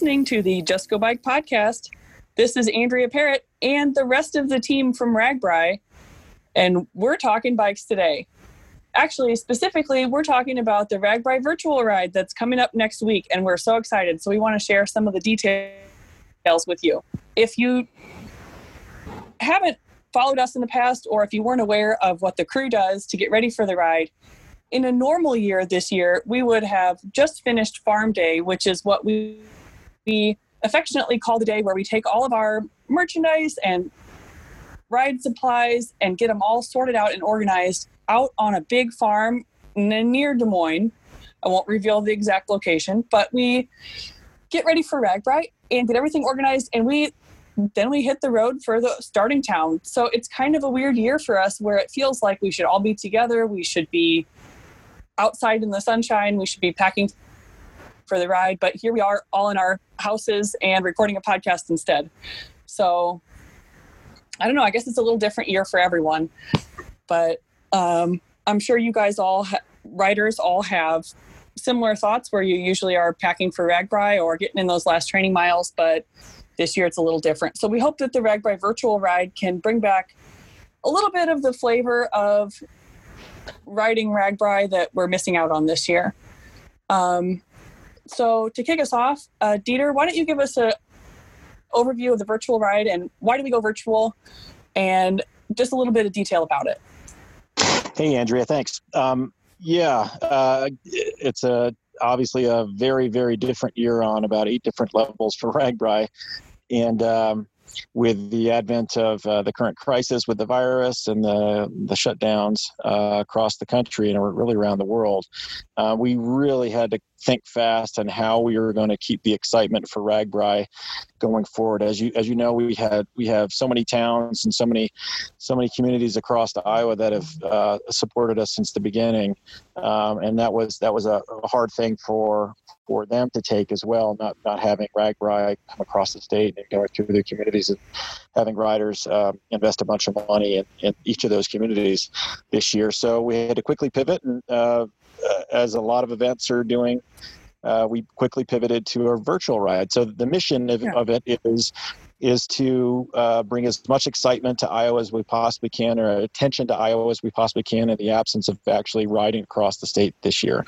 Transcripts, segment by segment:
listening to the Just Go Bike podcast. This is Andrea Parrott and the rest of the team from RAGBRAI, and we're talking bikes today. Actually, specifically, we're talking about the RAGBRAI virtual ride that's coming up next week, and we're so excited. So, we want to share some of the details with you. If you haven't followed us in the past, or if you weren't aware of what the crew does to get ready for the ride, in a normal year this year, we would have just finished Farm Day, which is what we, we affectionately call the day where we take all of our merchandise and ride supplies and get them all sorted out and organized out on a big farm near Des Moines. I won't reveal the exact location, but we get ready for RAGBRAI and get everything organized, and we then we hit the road for the starting town. So it's kind of a weird year for us where it feels like we should all be together. We should be outside in the sunshine. We should be packing for the ride. But here we are, all in our houses and recording a podcast instead. So I don't know. I guess it's a little different year for everyone. But um, I'm sure you guys all, ha- writers, all have similar thoughts where you usually are packing for RAGBRAI or getting in those last training miles. But this year it's a little different. So we hope that the RAGBRAI virtual ride can bring back a little bit of the flavor of riding RAGBRAI that we're missing out on this year. Um, so to kick us off, uh, Dieter, why don't you give us a overview of the virtual ride and why do we go virtual, and just a little bit of detail about it. Hey, Andrea, thanks. Um, yeah, uh, it's a obviously a very very different year on about eight different levels for RAGBRAI, and um, with the advent of uh, the current crisis with the virus and the, the shutdowns uh, across the country and really around the world, uh, we really had to think fast on how we were going to keep the excitement for RAGBRAI going forward. As you as you know, we had we have so many towns and so many so many communities across Iowa that have uh, supported us since the beginning, um, and that was that was a, a hard thing for for them to take as well, not not having rag ride come across the state and going through their communities and having riders um, invest a bunch of money in, in, each of those communities this year. So we had to quickly pivot, and uh, uh, as a lot of events are doing, uh, we quickly pivoted to a virtual ride. So the mission of, yeah. of it is is to uh, bring as much excitement to Iowa as we possibly can, or attention to Iowa as we possibly can, in the absence of actually riding across the state this year.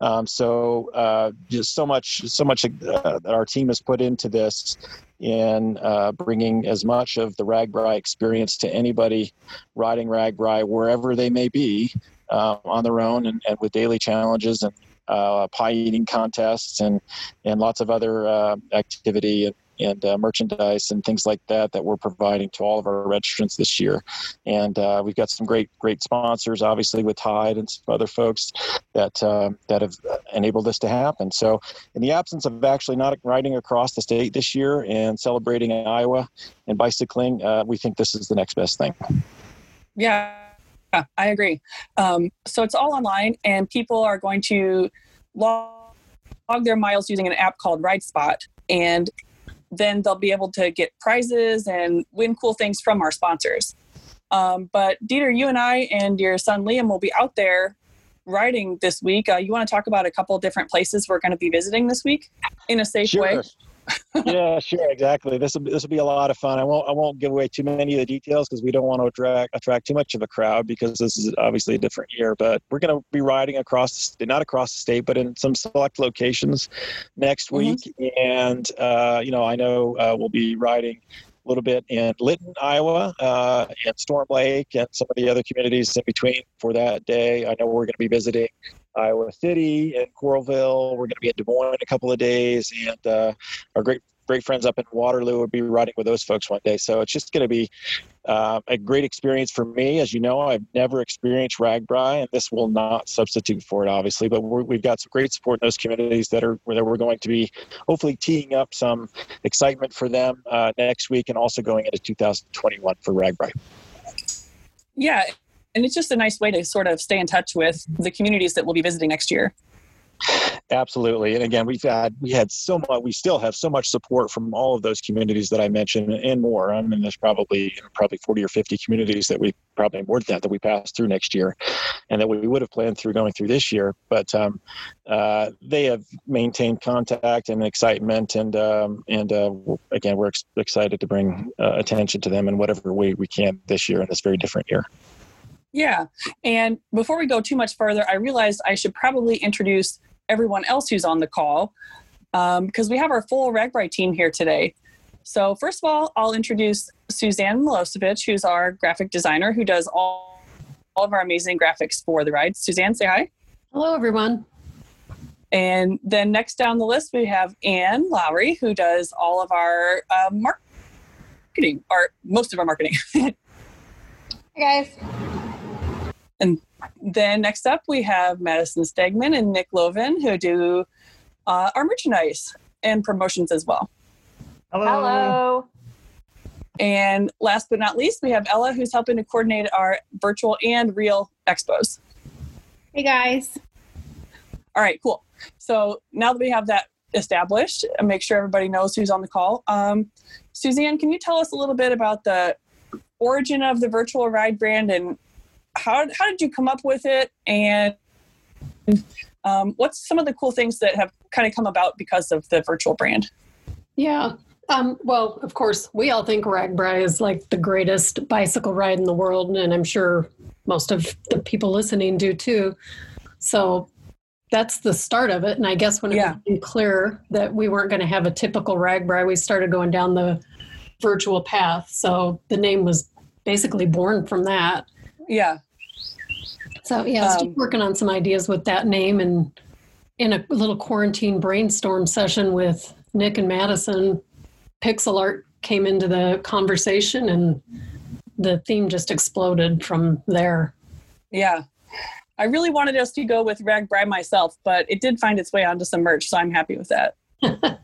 Um, so uh, just so much, so much uh, that our team has put into this in uh, bringing as much of the RAGBRAI experience to anybody riding RAGBRAI wherever they may be uh, on their own and, and with daily challenges and uh, pie eating contests and and lots of other uh, activity and, and uh, merchandise and things like that that we're providing to all of our registrants this year. And uh, we've got some great great sponsors, obviously with Tide and some other folks that uh, that have enabled this to happen. So, in the absence of actually not riding across the state this year and celebrating Iowa and bicycling, uh, we think this is the next best thing. Yeah. I agree. Um, so it's all online, and people are going to log, log their miles using an app called RideSpot, and then they'll be able to get prizes and win cool things from our sponsors. Um, but Dieter, you and I and your son Liam will be out there riding this week. Uh, you want to talk about a couple different places we're going to be visiting this week in a safe sure. way? Yeah, sure, exactly. This will this will be a lot of fun. I won't I won't give away too many of the details because we don't want to attract attract too much of a crowd because this is obviously a different year. But we're going to be riding across the, not across the state, but in some select locations next mm-hmm. week. And uh, you know, I know uh, we'll be riding a little bit in Lytton, Iowa, uh, and Storm Lake, and some of the other communities in between for that day. I know we're going to be visiting Iowa City and Coralville. We're going to be in Des Moines a couple of days, and uh, our great great friends up in Waterloo will be riding with those folks one day. So it's just going to be uh, a great experience for me. As you know, I've never experienced RAGBRAI, and this will not substitute for it, obviously. But we have got some great support in those communities that are where we're going to be hopefully teeing up some excitement for them uh, next week, and also going into 2021 for RAGBRAI. Yeah, and it's just a nice way to sort of stay in touch with the communities that we'll be visiting next year. Absolutely, and again, we've had we had so much. We still have so much support from all of those communities that I mentioned, and more. I mean, there's probably probably 40 or 50 communities that we probably more than that that we passed through next year, and that we would have planned through going through this year. But um, uh, they have maintained contact and excitement, and um, and uh, again, we're ex- excited to bring uh, attention to them in whatever way we can this year in this very different year. Yeah, and before we go too much further, I realized I should probably introduce everyone else who's on the call because um, we have our full RAGBRAI team here today. So first of all, I'll introduce Suzanne Milosevic, who's our graphic designer who does all, all of our amazing graphics for the ride. Suzanne, say hi. Hello, everyone. And then next down the list, we have Anne Lowry, who does all of our uh, marketing, or most of our marketing. hey, guys. And then next up, we have Madison Stegman and Nick Lovin, who do uh, our merchandise and promotions as well. Hello. Hello. And last but not least, we have Ella, who's helping to coordinate our virtual and real expos. Hey, guys. All right, cool. So now that we have that established, and make sure everybody knows who's on the call, um, Suzanne, can you tell us a little bit about the origin of the virtual ride brand and how how did you come up with it, and um, what's some of the cool things that have kind of come about because of the virtual brand? Yeah. Um, well, of course, we all think RAGBRAI is like the greatest bicycle ride in the world, and I'm sure most of the people listening do too. So that's the start of it. And I guess when it yeah. became clear that we weren't going to have a typical RAGBRAI, we started going down the virtual path. So the name was basically born from that. Yeah. So yeah, I was um, working on some ideas with that name and in a little quarantine brainstorm session with Nick and Madison, pixel art came into the conversation and the theme just exploded from there. Yeah. I really wanted us to go with Rag RAGBRAI myself, but it did find its way onto some merch, so I'm happy with that.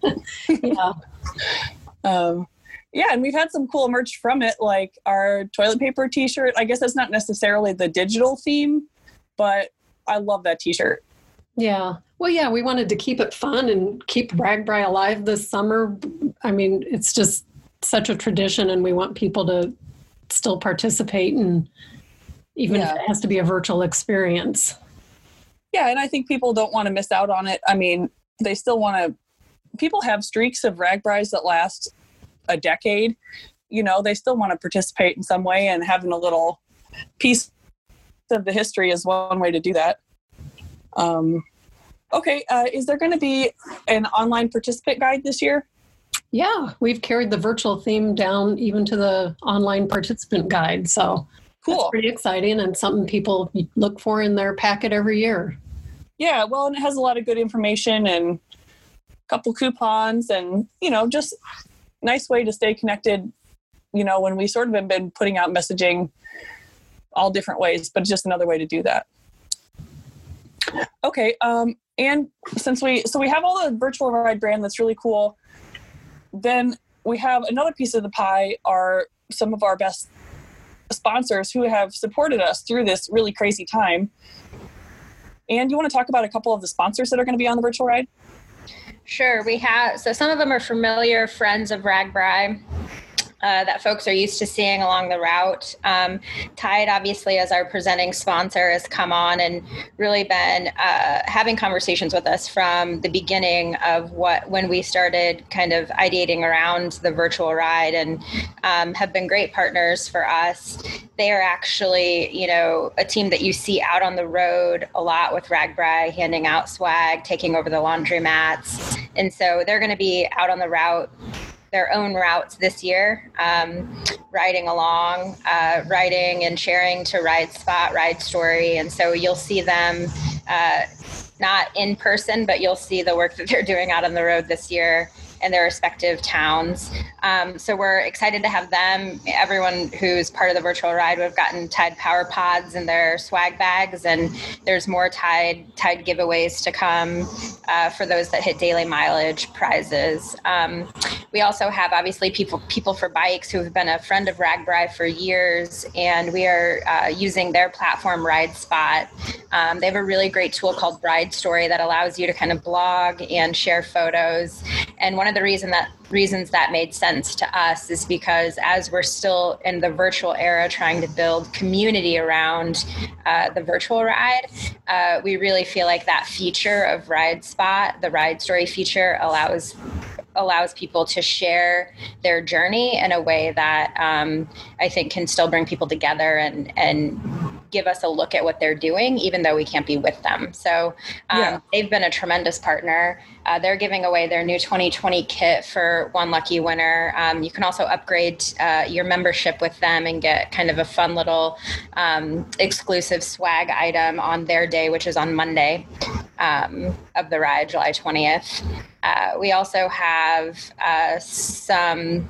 yeah. um, yeah, and we've had some cool merch from it, like our toilet paper T-shirt. I guess that's not necessarily the digital theme, but I love that T-shirt. Yeah. Well, yeah, we wanted to keep it fun and keep RAGBRAI alive this summer. I mean, it's just such a tradition, and we want people to still participate, and even yeah. if it has to be a virtual experience. Yeah, and I think people don't want to miss out on it. I mean, they still want to. People have streaks of RAGBRAIs that last a decade, you know, they still want to participate in some way and having a little piece of the history is one way to do that. Um, okay, uh, is there going to be an online participant guide this year? Yeah, we've carried the virtual theme down even to the online participant guide. So cool. That's pretty exciting and something people look for in their packet every year. Yeah, well, and it has a lot of good information and a couple coupons and, you know, just nice way to stay connected you know when we sort of have been putting out messaging all different ways but just another way to do that. Okay um and since we so we have all the virtual ride brand that's really cool then we have another piece of the pie are some of our best sponsors who have supported us through this really crazy time. And you want to talk about a couple of the sponsors that are going to be on the virtual ride Sure, we have. So some of them are familiar friends of RAGBRAI. Uh, that folks are used to seeing along the route. Um, Tide, obviously, as our presenting sponsor, has come on and really been uh, having conversations with us from the beginning of what when we started kind of ideating around the virtual ride, and um, have been great partners for us. They are actually, you know, a team that you see out on the road a lot with RAGBRAI, handing out swag, taking over the laundry mats, and so they're going to be out on the route their own routes this year, um, riding along, uh, riding and sharing to Ride Spot, Ride Story. And so you'll see them uh, not in person, but you'll see the work that they're doing out on the road this year. In their respective towns. Um, so we're excited to have them. Everyone who's part of the virtual ride, we've gotten Tide Power Pods in their swag bags, and there's more Tide Tide giveaways to come uh, for those that hit daily mileage prizes. Um, we also have obviously people people for bikes who have been a friend of RAGBRAI for years, and we are uh, using their platform Ride Spot. Um, they have a really great tool called Ride Story that allows you to kind of blog and share photos. And one of the reason that reasons that made sense to us is because as we're still in the virtual era trying to build community around uh, the virtual ride, uh, we really feel like that feature of Ride Spot, the Ride Story feature, allows allows people to share their journey in a way that um, I think can still bring people together and and give us a look at what they're doing, even though we can't be with them. So um, yeah. they've been a tremendous partner. Uh, they're giving away their new 2020 kit for one lucky winner. Um, you can also upgrade uh, your membership with them and get kind of a fun little um, exclusive swag item on their day, which is on Monday um, of the ride, July 20th. Uh, we also have uh, some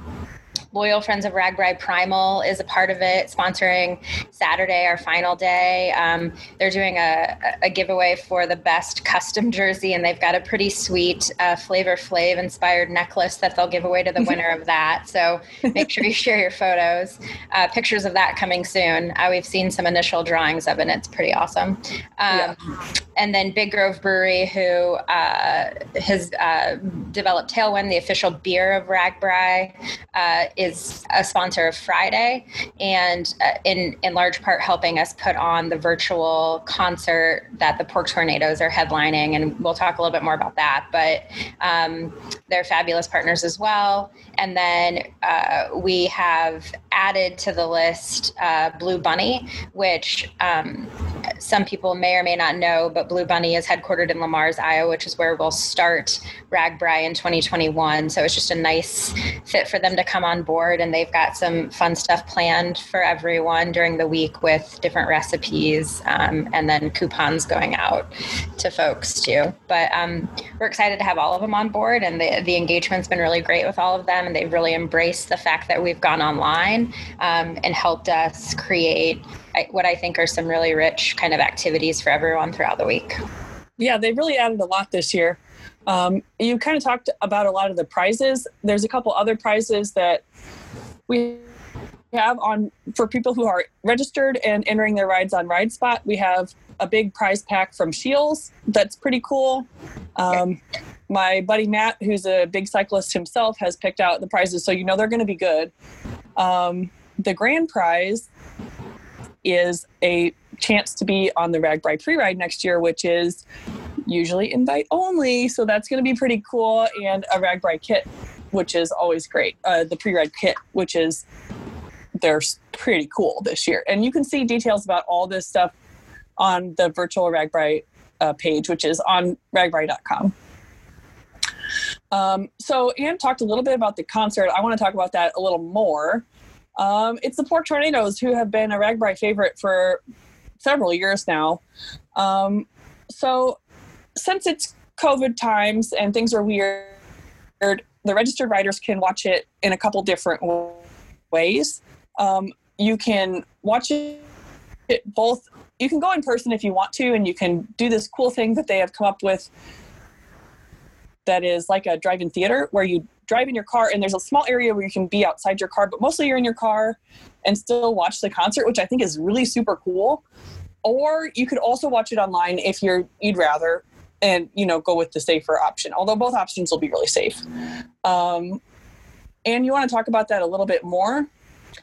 Loyal Friends of RAGBRAI Primal is a part of it, sponsoring Saturday, our final day. Um, they're doing a, a, giveaway for the best custom jersey, and they've got a pretty sweet uh, Flavor Flav inspired necklace that they'll give away to the winner of that. So make sure you share your photos. Uh, pictures of that coming soon. Uh, we've seen some initial drawings of it, and it's pretty awesome. Um, yeah. And then Big Grove Brewery, who uh, has uh, developed Tailwind, the official beer of RAGBRAI, uh, is a sponsor of Friday, and uh, in in large part helping us put on the virtual concert that the Pork Tornadoes are headlining, and we'll talk a little bit more about that. But um, they're fabulous partners as well. And then uh, we have added to the list uh, Blue Bunny, which um, some people may or may not know, but Blue Bunny is headquartered in Le Mars, Iowa, which is where we'll start RAGBRAI in 2021. So it's just a nice fit for them to come on board, and they've got some fun stuff planned for everyone during the week with different recipes um, and then coupons going out to folks too. But um, we're excited to have all of them on board, and the, the engagement's been really great with all of them, and they've really embraced the fact that we've gone online um, and helped us create what I think are some really rich kind of activities for everyone throughout the week. Yeah, they really added a lot this year. Um, you kind of talked about a lot of the prizes. There's a couple other prizes that we have on for people who are registered and entering their rides on Ride Spot. We have a big prize pack from Scheels that's pretty cool. Um, my buddy Matt, who's a big cyclist himself, has picked out the prizes, so you know they're going to be good. Um, the grand prize is a chance to be on the RAGBRAI pre-ride next year, which is usually invite only. So that's going to be pretty cool. And a RAGBRAI kit, which is always great. Uh, the pre-ride kit, which is they're pretty cool this year. And you can see details about all this stuff on the virtual RAGBRAI uh, page, which is on ragbrai.com. Um, so Anne talked a little bit about the concert. I want to talk about that a little more. Um, it's the Pork Tornadoes, who have been a RAGBRAI favorite for several years now. Um, so since it's COVID times and things are weird, the registered riders can watch it in a couple different ways. Um, you can watch it both. You can go in person if you want to, and you can do this cool thing that they have come up with that is like a drive-in theater where you drive in your car and there's a small area where you can be outside your car, but mostly you're in your car and still watch the concert, which I think is really super cool. Or you could also watch it online if you're you'd rather and you know go with the safer option although both options will be really safe. Um, and you want to talk about that a little bit more?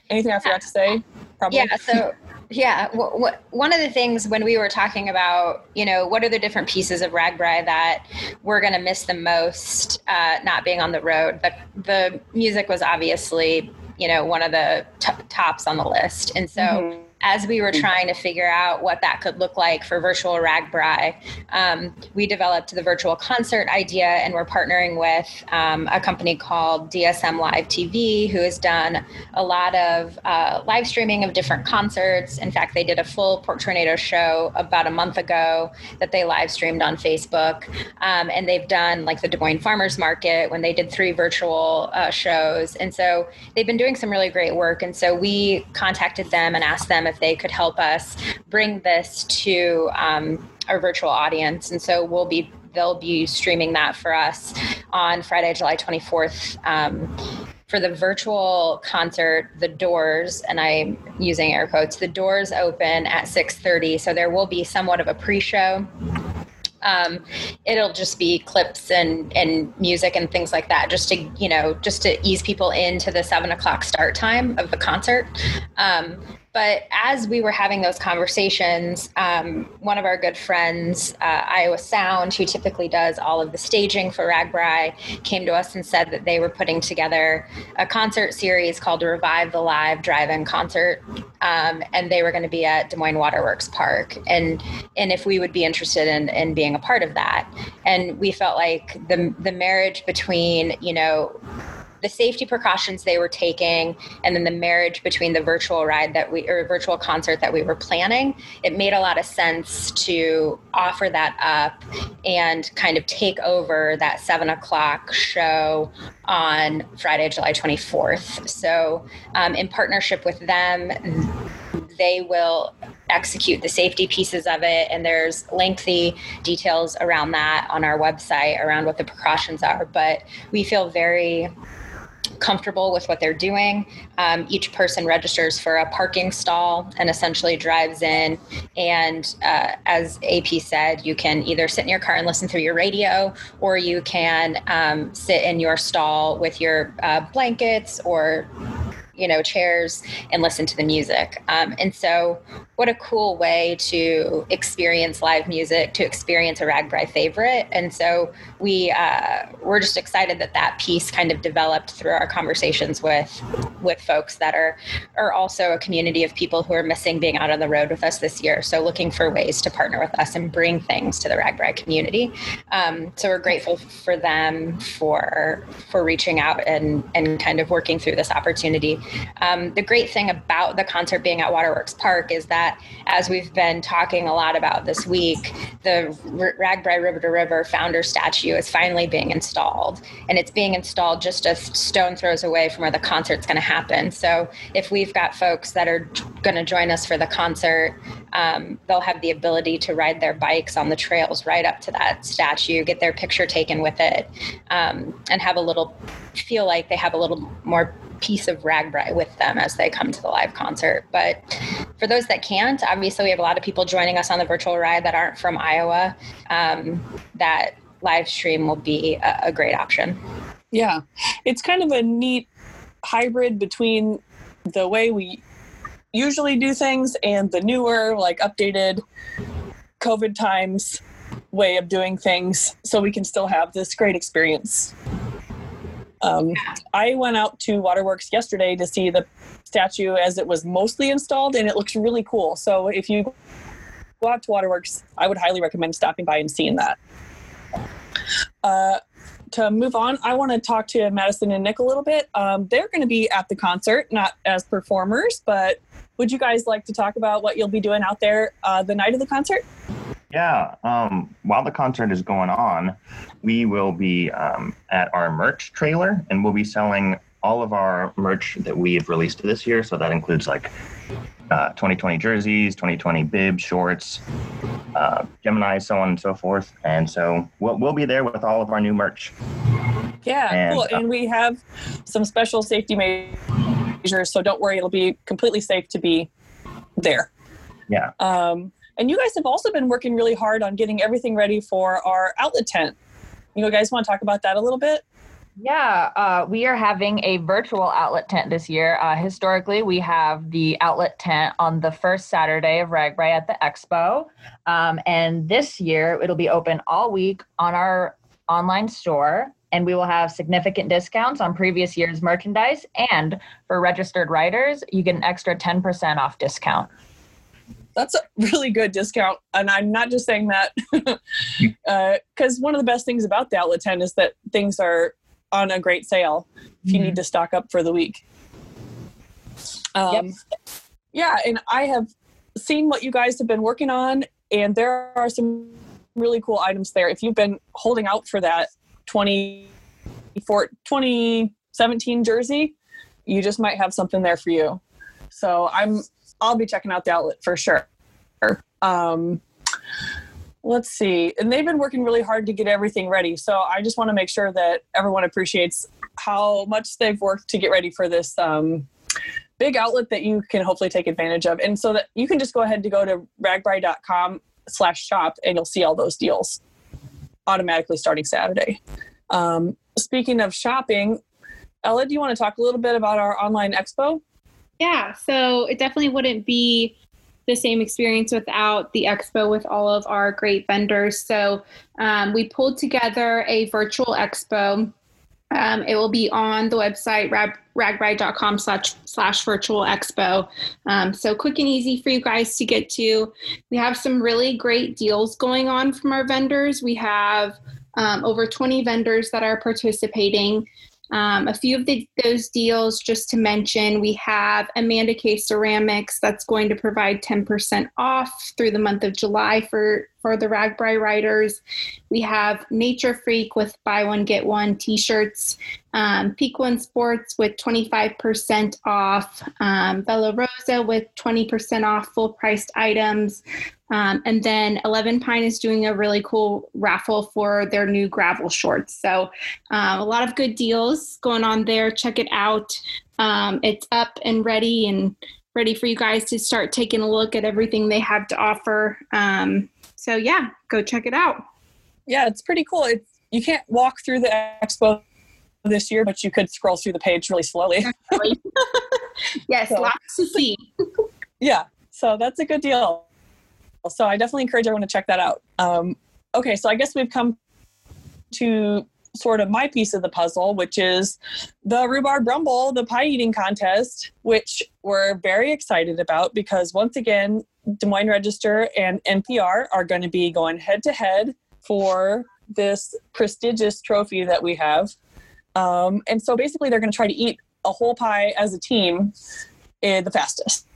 Anything i forgot to say? Probably. Yeah so yeah w- w- one of the things when we were talking about you know what are the different pieces of ragbrai that we're going to miss the most uh, not being on the road the, the music was obviously you know one of the t- tops on the list. And so mm-hmm as we were trying to figure out what that could look like for virtual RAGBRAI, um, we developed the virtual concert idea, and we're partnering with um, a company called DSM Live TV, who has done a lot of uh, live streaming of different concerts. In fact, they did a full Pork Tornado show about a month ago that they live streamed on Facebook, um, and they've done like the Des Moines Farmers Market when they did three virtual uh, shows, and so they've been doing some really great work. And so we contacted them and asked them if they could help us bring this to um, our virtual audience. And so we'll be they'll be streaming that for us on Friday, July 24th. Um, for the virtual concert, the doors, and I'm using air quotes, the doors open at 6:30, so there will be somewhat of a pre-show um, it'll just be clips and and music and things like that, just to you know, just to ease people into the seven o'clock start time of the concert. Um, but as we were having those conversations, um, one of our good friends, uh, Iowa Sound, who typically does all of the staging for RAGBRAI, came to us and said that they were putting together a concert series called Revive the Live Drive-In Concert, um, and they were going to be at Des Moines Waterworks Park, and and if we would be interested in in being a part of that, and we felt like the the marriage between you know the safety precautions they were taking and then the marriage between the virtual ride that we or virtual concert that we were planning it made a lot of sense to offer that up and kind of take over that seven o'clock show on friday july 24th so um, in partnership with them they will execute the safety pieces of it and there's lengthy details around that on our website around what the precautions are but we feel very comfortable with what they're doing. Um, each person registers for a parking stall and essentially drives in. And uh, as AP said, you can either sit in your car and listen through your radio, or you can um, sit in your stall with your uh, blankets or you know chairs and listen to the music um, and so what a cool way to experience live music to experience a RAGBRAI favorite. And so we uh, we're just excited that that piece kind of developed through our conversations with with folks that are are also a community of people who are missing being out on the road with us this year. So looking for ways to partner with us and bring things to the RAGBRAI community. Um, so we're grateful for them for for reaching out and and kind of working through this opportunity. Um, the great thing about the concert being at Waterworks Park is that, as we've been talking a lot about this week, the RAGBRAI River to River founder statue is finally being installed. And it's being installed just a stone throws away from where the concert's going to happen. So if we've got folks that are going to join us for the concert, um, they'll have the ability to ride their bikes on the trails right up to that statue, get their picture taken with it, um, and have a little feel like they have a little more piece of RAGBRAI with them as they come to the live concert. But for those that can't, obviously we have a lot of people joining us on the virtual ride that aren't from Iowa. Um, that live stream will be a, a great option. Yeah, it's kind of a neat hybrid between the way we usually do things and the newer, like updated COVID times way of doing things so we can still have this great experience. Um, I went out to Waterworks yesterday to see the statue as it was mostly installed, and it looks really cool. So if you go out to Waterworks, I would highly recommend stopping by and seeing that. Uh, to move on, I want to talk to Madison and Nick a little bit. Um, they're going to be at the concert, not as performers, but would you guys like to talk about what you'll be doing out there uh, the night of the concert? Yeah, um, while the concert is going on, we will be um, at our merch trailer and we'll be selling all of our merch that we have released this year. So that includes like uh, 2020 jerseys, 2020 bibs, shorts, uh, Gemini, so on and so forth. And so we'll, we'll be there with all of our new merch. Yeah, and, cool. Uh, and we have some special safety measures, so don't worry, it'll be completely safe to be there. Yeah. Um, and you guys have also been working really hard on getting everything ready for our outlet tent. You guys want to talk about that a little bit? Yeah, uh, we are having a virtual outlet tent this year. Uh, historically, we have the outlet tent on the first Saturday of RAGBRAI at the Expo. Um, and this year, it'll be open all week on our online store. And we will have significant discounts on previous year's merchandise. And for registered writers, you get an extra 10% off discount. That's a really good discount. And I'm not just saying that because uh, one of the best things about the outlet tent is that things are on a great sale if you mm-hmm. need to stock up for the week. Um, yep. Yeah, and I have seen what you guys have been working on, and there are some really cool items there. If you've been holding out for that 2017 jersey, you just might have something there for you. So I'm I'll be checking out the outlet for sure. Um, let's see. And they've been working really hard to get everything ready. So I just want to make sure that everyone appreciates how much they've worked to get ready for this um, big outlet that you can hopefully take advantage of. And so that you can just go ahead to go to ragbrai.com slash shop and you'll see all those deals automatically starting Saturday. Um, speaking of shopping, Ella, do you want to talk a little bit about our online expo? Yeah, so it definitely wouldn't be the same experience without the expo with all of our great vendors. So um, we pulled together a virtual expo. Um, it will be on the website rag- ragbrai.com slash slash virtual expo. Um, so quick and easy for you guys to get to. We have some really great deals going on from our vendors. We have um, over 20 vendors that are participating. Um, a few of the, those deals, just to mention, we have Amanda K Ceramics that's going to provide 10% off through the month of July for, for the RAGBRAI riders. We have Nature Freak with buy one, get one t shirts, um, Peak One Sports with 25% off, um, Bella Rosa with 20% off full priced items. Um, and then 11 Pine is doing a really cool raffle for their new gravel shorts. So um, a lot of good deals going on there. Check it out. Um, it's up and ready and ready for you guys to start taking a look at everything they have to offer. Um, so yeah, go check it out. Yeah, it's pretty cool. It's, you can't walk through the expo this year, but you could scroll through the page really slowly. yes, so. lots to see. yeah, so that's a good deal. So I definitely encourage everyone to check that out. Um, okay, so I guess we've come to sort of my piece of the puzzle, which is the rhubarb rumble, the pie eating contest, which we're very excited about because once again, Des Moines Register and NPR are going to be going head to head for this prestigious trophy that we have. Um, and so basically, they're going to try to eat a whole pie as a team in the fastest.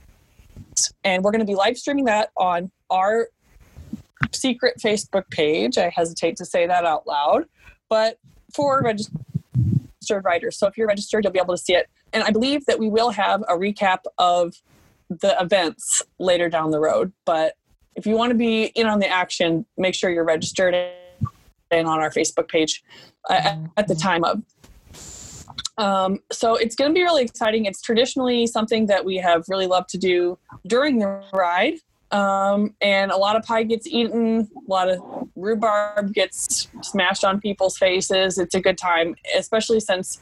And we're going to be live streaming that on our secret Facebook page. I hesitate to say that out loud, but for registered writers. So if you're registered, you'll be able to see it. And I believe that we will have a recap of the events later down the road. But if you want to be in on the action, make sure you're registered and on our Facebook page uh, at the time of. Um, so it's going to be really exciting. It's traditionally something that we have really loved to do during the ride. Um, and a lot of pie gets eaten, a lot of rhubarb gets smashed on people's faces. It's a good time, especially since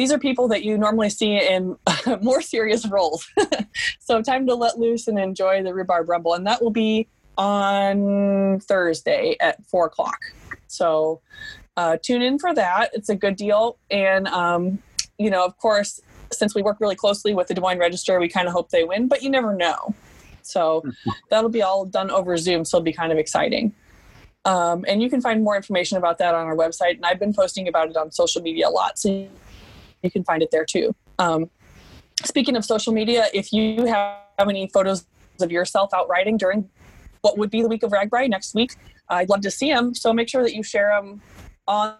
these are people that you normally see in more serious roles. so, time to let loose and enjoy the rhubarb rumble. And that will be on Thursday at four o'clock. So, uh, tune in for that. It's a good deal. And, um, you know, of course, since we work really closely with the Des Moines Register, we kind of hope they win, but you never know. So that'll be all done over Zoom. So it'll be kind of exciting. Um, and you can find more information about that on our website. And I've been posting about it on social media a lot. So you can find it there too. Um, speaking of social media, if you have any photos of yourself out riding during what would be the week of RAGBRAI next week, I'd love to see them. So make sure that you share them on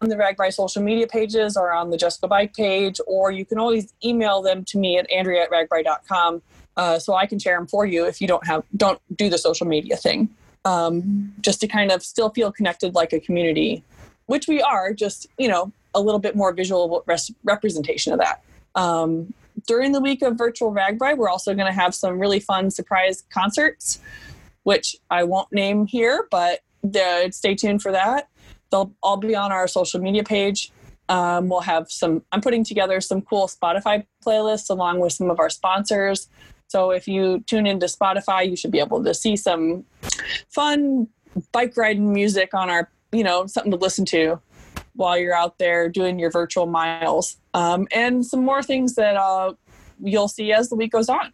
the RAGBRAI social media pages or on the Go Bike page, or you can always email them to me at andrea at ragbrai.com uh, so I can share them for you if you don't have don't do the social media thing. Um, just to kind of still feel connected like a community, which we are. Just you know a little bit more visual res- representation of that. Um, during the week of virtual RAGBRAI, we're also going to have some really fun surprise concerts, which I won't name here, but stay tuned for that. They'll all be on our social media page. Um, we'll have some, I'm putting together some cool Spotify playlists along with some of our sponsors. So if you tune into Spotify, you should be able to see some fun bike riding music on our, you know, something to listen to while you're out there doing your virtual miles, um, and some more things that uh, you'll see as the week goes on.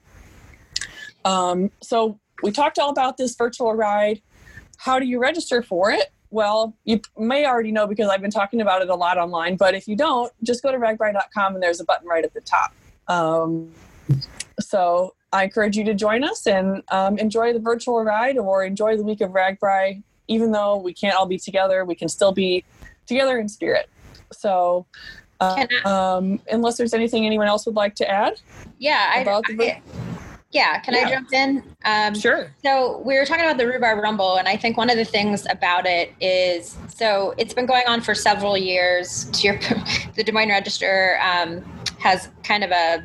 Um, so we talked all about this virtual ride. How do you register for it? Well, you may already know because I've been talking about it a lot online, but if you don't, just go to ragbrai.com and there's a button right at the top. Um, so I encourage you to join us and um, enjoy the virtual ride or enjoy the week of RAGBRAI. Even though we can't all be together, we can still be together in spirit. So, uh, um, unless there's anything anyone else would like to add, Yeah, I, About the- I- yeah. Can I Yeah. jump in? Um, sure. So we were talking about the rhubarb rumble, and I think one of the things about it is so it's been going on for several years. To your, the Des Moines Register um, has kind of a,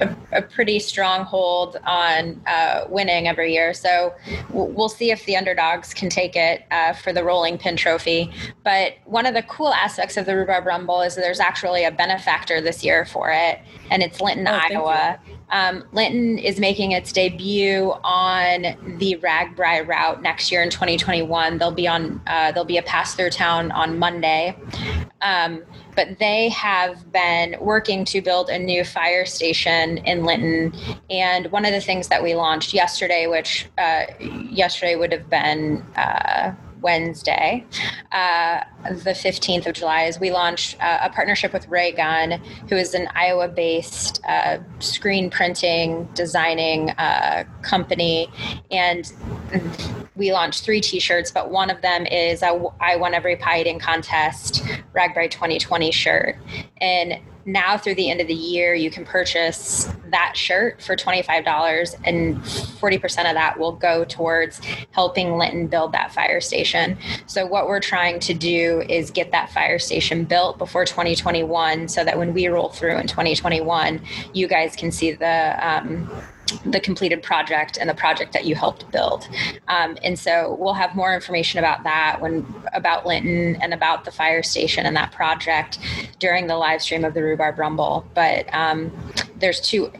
a a pretty strong hold on uh, winning every year. So we'll see if the underdogs can take it uh, for the rolling pin trophy. But one of the cool aspects of the rhubarb rumble is that there's actually a benefactor this year for it, and it's Lytton, Oh. Iowa. Um, Lytton is making its debut on the RAGBRAI route next year in 2021. They'll be on. Uh, they'll be a pass through town on Monday, um, but they have been working to build a new fire station in Lytton. And one of the things that we launched yesterday, which uh, yesterday would have been. Uh, Wednesday, uh, the 15th of July, is we launched uh, a partnership with Ray Gun, who is an Iowa based uh, screen printing, designing uh, company. And we launched three t shirts, but one of them is a I Won Every Pie Eating Contest RAGBRAI 2020 shirt. And now through the end of the year, you can purchase that shirt for $25, and 40% of that will go towards helping Lytton build that fire station. So, what we're trying to do is get that fire station built before 2021 so that when we roll through in 2021, you guys can see the um, the completed project and the project that you helped build. Um, and so we'll have more information about that when about Lytton and about the fire station and that project during the live stream of the Rhubarb Rumble. But um, there's two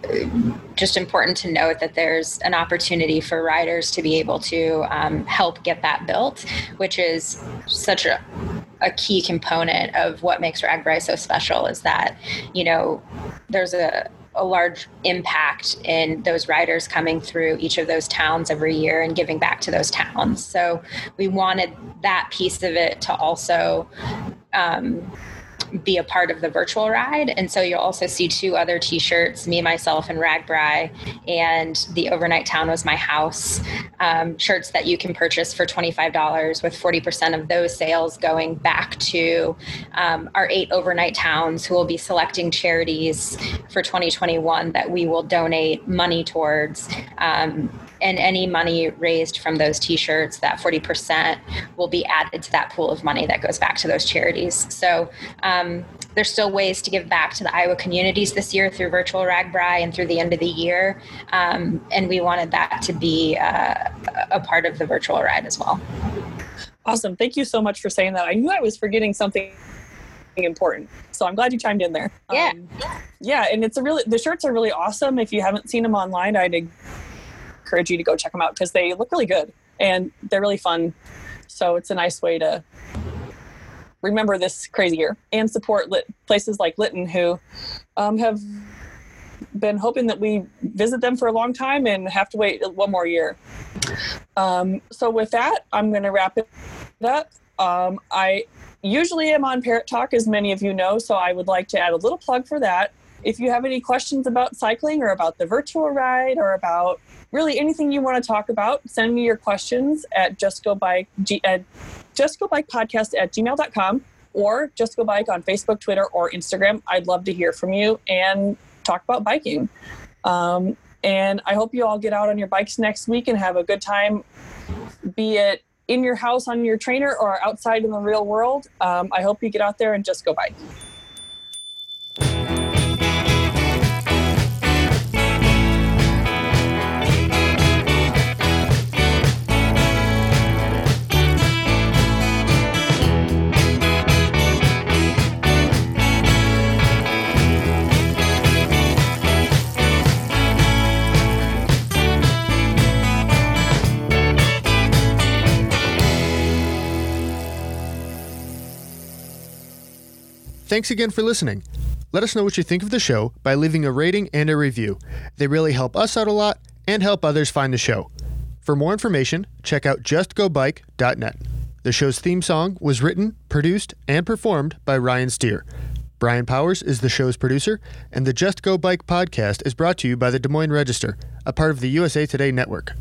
just important to note that there's an opportunity for riders to be able to um, help get that built, which is such a a key component of what makes RAGBRAI so special is that, you know, there's a a large impact in those riders coming through each of those towns every year and giving back to those towns. So we wanted that piece of it to also um, be a part of the virtual ride. And so you'll also see two other t shirts me, myself, and RAGBRAI. And the overnight town was my house um, shirts that you can purchase for $25, with 40% of those sales going back to um, our eight overnight towns who will be selecting charities for 2021 that we will donate money towards. Um, and any money raised from those t-shirts that 40% will be added to that pool of money that goes back to those charities so um, there's still ways to give back to the iowa communities this year through virtual ragbrai and through the end of the year um, and we wanted that to be uh, a part of the virtual ride as well Awesome. Thank you so much for saying that. I knew I was forgetting something important. So I'm glad you chimed in there. Yeah. Um, yeah, and it's a really the shirts are really awesome. If you haven't seen them online, I'd encourage you to go check them out because they look really good and they're really fun. So it's a nice way to remember this crazy year and support lit- places like Lytton who um, have been hoping that we visit them for a long time and have to wait one more year. Um, so with that, I'm going to wrap it up. Um, I usually am on Parrott Talk, as many of you know, so I would like to add a little plug for that. If you have any questions about cycling or about the virtual ride or about really anything you want to talk about, send me your questions at just go bike at just go bike podcast at gmail.com or just go bike on Facebook, Twitter, or Instagram. I'd love to hear from you and talk about biking. Um, and I hope you all get out on your bikes next week and have a good time, be it in your house on your trainer or outside in the real world. Um, I hope you get out there and just go bike. Thanks again for listening. Let us know what you think of the show by leaving a rating and a review. They really help us out a lot, and help others find the show. For more information, check out justgobike.net. The show's theme song was written, produced, and performed by Ryan Steer. Brian Powers is the show's producer, and the Just Go Bike podcast is brought to you by the Des Moines Register, a part of the USA Today network.